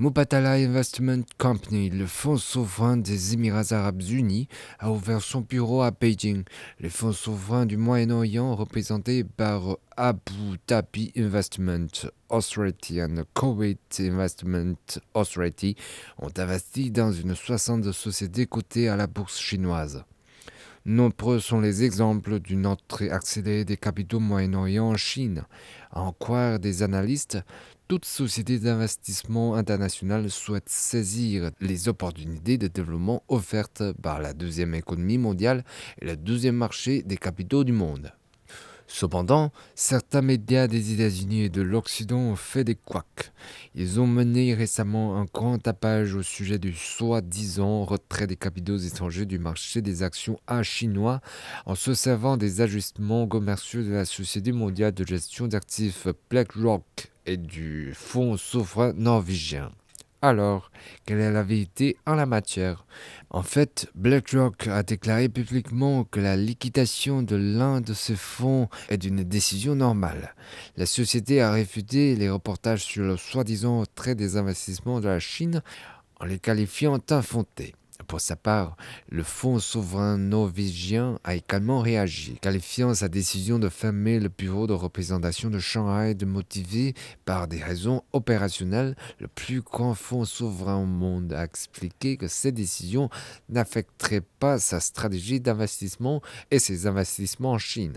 Mopatala Investment Company, le fonds souverain des Émirats arabes unis, a ouvert son bureau à Beijing. Le fonds souverain du Moyen-Orient, représenté par Abu Dhabi Investment Authority et Kuwait Investment Authority, ont investi dans une soixantaine de sociétés cotées à la bourse chinoise. Nombreux sont les exemples d'une entrée accélérée des capitaux Moyen-Orient en Chine. En croire des analystes, toute société d'investissement internationale souhaite saisir les opportunités de développement offertes par la deuxième économie mondiale et le deuxième marché des capitaux du monde. Cependant, certains médias des États-Unis et de l'Occident ont fait des couacs. Ils ont mené récemment un grand tapage au sujet du soi-disant retrait des capitaux étrangers du marché des actions A chinois en se servant des ajustements commerciaux de la Société mondiale de gestion d'actifs BlackRock et du Fonds souverain norvégien. Alors, quelle est la vérité en la matière? En fait, BlackRock a déclaré publiquement que la liquidation de l'un de ses fonds est une décision normale. La société a réfuté les reportages sur le soi-disant retrait des investissements de la Chine en les qualifiant d'infondés. Pour sa part, le Fonds souverain norvégien a également réagi, qualifiant sa décision de fermer le bureau de représentation de Shanghai de motiver par des raisons opérationnelles. Le plus grand fonds souverain au monde a expliqué que cette décision n'affecterait pas sa stratégie d'investissement et ses investissements en Chine.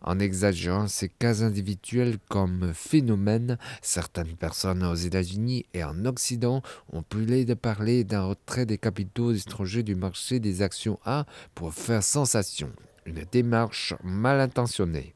En exagérant ces cas individuels comme phénomène, certaines personnes aux États-Unis et en Occident ont brûlé de parler d'un retrait des capitaux étrangers du marché des actions A pour faire sensation, une démarche mal intentionnée.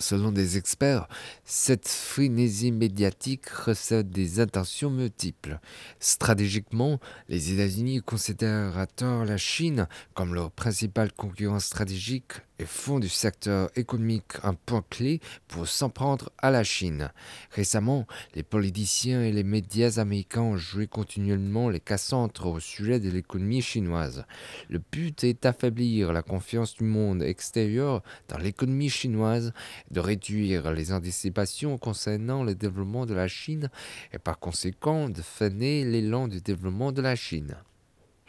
Selon des experts, cette frénésie médiatique recèle des intentions multiples. Stratégiquement, les États-Unis considèrent à tort la Chine comme leur principal concurrent stratégique et font du secteur économique un point clé pour s'en prendre à la Chine. Récemment, les politiciens et les médias américains ont joué continuellement les Cassandres au sujet de l'économie chinoise. Le but est d'affaiblir la confiance du monde extérieur dans l'économie chinoise, de réduire les anticipations concernant le développement de la Chine et par conséquent de freiner l'élan du développement de la Chine.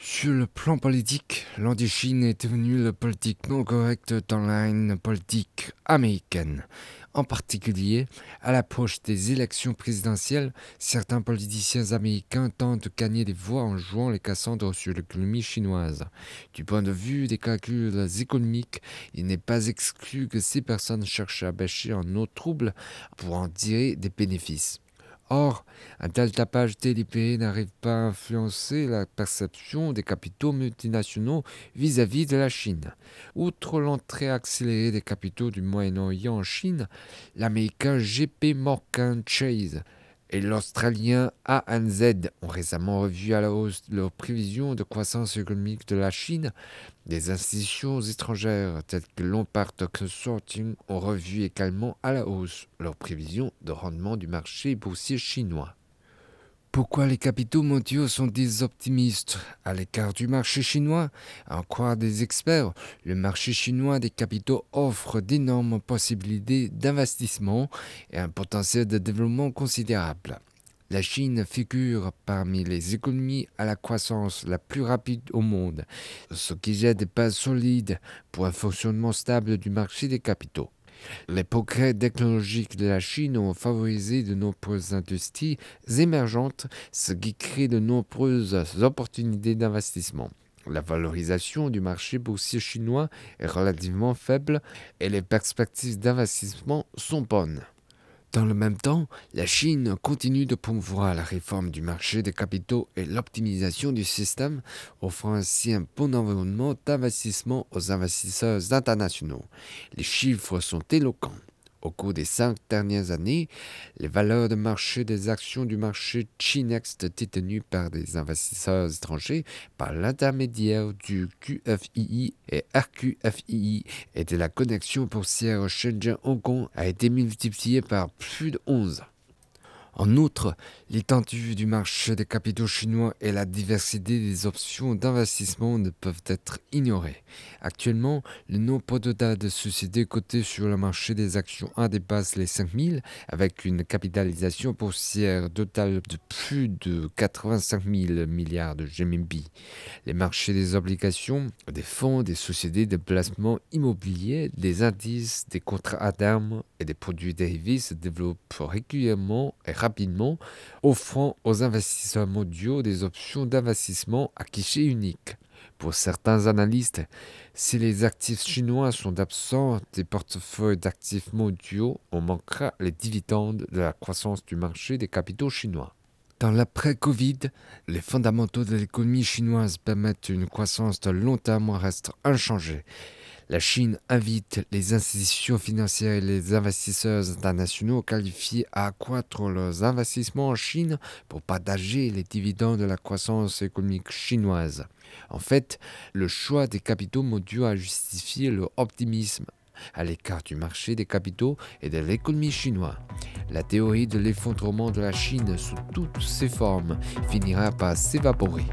Sur le plan politique, l'anti-Chine est devenu le politiquement correct dans la haine politique américaine. En particulier, à l'approche des élections présidentielles, certains politiciens américains tentent de gagner des voix en jouant les Cassandres sur l'économie chinoise. Du point de vue des calculs économiques, il n'est pas exclu que ces personnes cherchent à bêcher en eau trouble pour en tirer des bénéfices. Or, un tel tapage délibéré n'arrive pas à influencer la perception des capitaux multinationaux vis-à-vis de la Chine. Outre l'entrée accélérée des capitaux du Moyen-Orient en Chine, l'américain JP Morgan Chase et l'Australien ANZ ont récemment revu à la hausse leurs prévisions de croissance économique de la Chine. Des institutions étrangères telles que Lombard Consorting ont revu également à la hausse leurs prévisions de rendement du marché boursier chinois. Pourquoi les capitaux mondiaux sont-ils optimistes? À l'écart du marché chinois en croire des experts, le marché chinois des capitaux offre d'énormes possibilités d'investissement et un potentiel de développement considérable. La Chine figure parmi les économies à la croissance la plus rapide au monde, ce qui jette des bases solides pour un fonctionnement stable du marché des capitaux. Les progrès technologiques de la Chine ont favorisé de nombreuses industries émergentes, ce qui crée de nombreuses opportunités d'investissement. La valorisation du marché boursier chinois est relativement faible et les perspectives d'investissement sont bonnes. Dans le même temps, la Chine continue de promouvoir la réforme du marché des capitaux et l'optimisation du système, offrant ainsi un bon environnement d'investissement aux investisseurs internationaux. Les chiffres sont éloquents. Au cours des cinq dernières années, les valeurs de marché des actions du marché Chinext détenues par des investisseurs étrangers par l'intermédiaire du QFII et RQFII et de la connexion boursière Shenzhen-Hong Kong a été multipliée par plus de 11. En outre, l'étendue du marché des capitaux chinois et la diversité des options d'investissement ne peuvent être ignorées. Actuellement, le nombre total de sociétés cotées sur le marché des actions A dépasse les 5000 avec une capitalisation boursière totale de plus de 85 000 milliards de GMB. Les marchés des obligations, des fonds, des sociétés de placement immobilier, des indices, des contrats à terme et des produits dérivés se développent régulièrement et rapidement, offrant aux investisseurs mondiaux des options d'investissement à guichet unique. Pour certains analystes, si les actifs chinois sont absents des portefeuilles d'actifs mondiaux, on manquera les dividendes de la croissance du marché des capitaux chinois. Dans l'après-Covid, les fondamentaux de l'économie chinoise permettent une croissance de long terme reste inchangée. La Chine invite les institutions financières et les investisseurs internationaux qualifiés à accroître leurs investissements en Chine pour partager les dividendes de la croissance économique chinoise. En fait, le choix des capitaux mondiaux a justifié leur optimisme à l'écart du marché des capitaux et de l'économie chinoise. La théorie de l'effondrement de la Chine sous toutes ses formes finira par s'évaporer.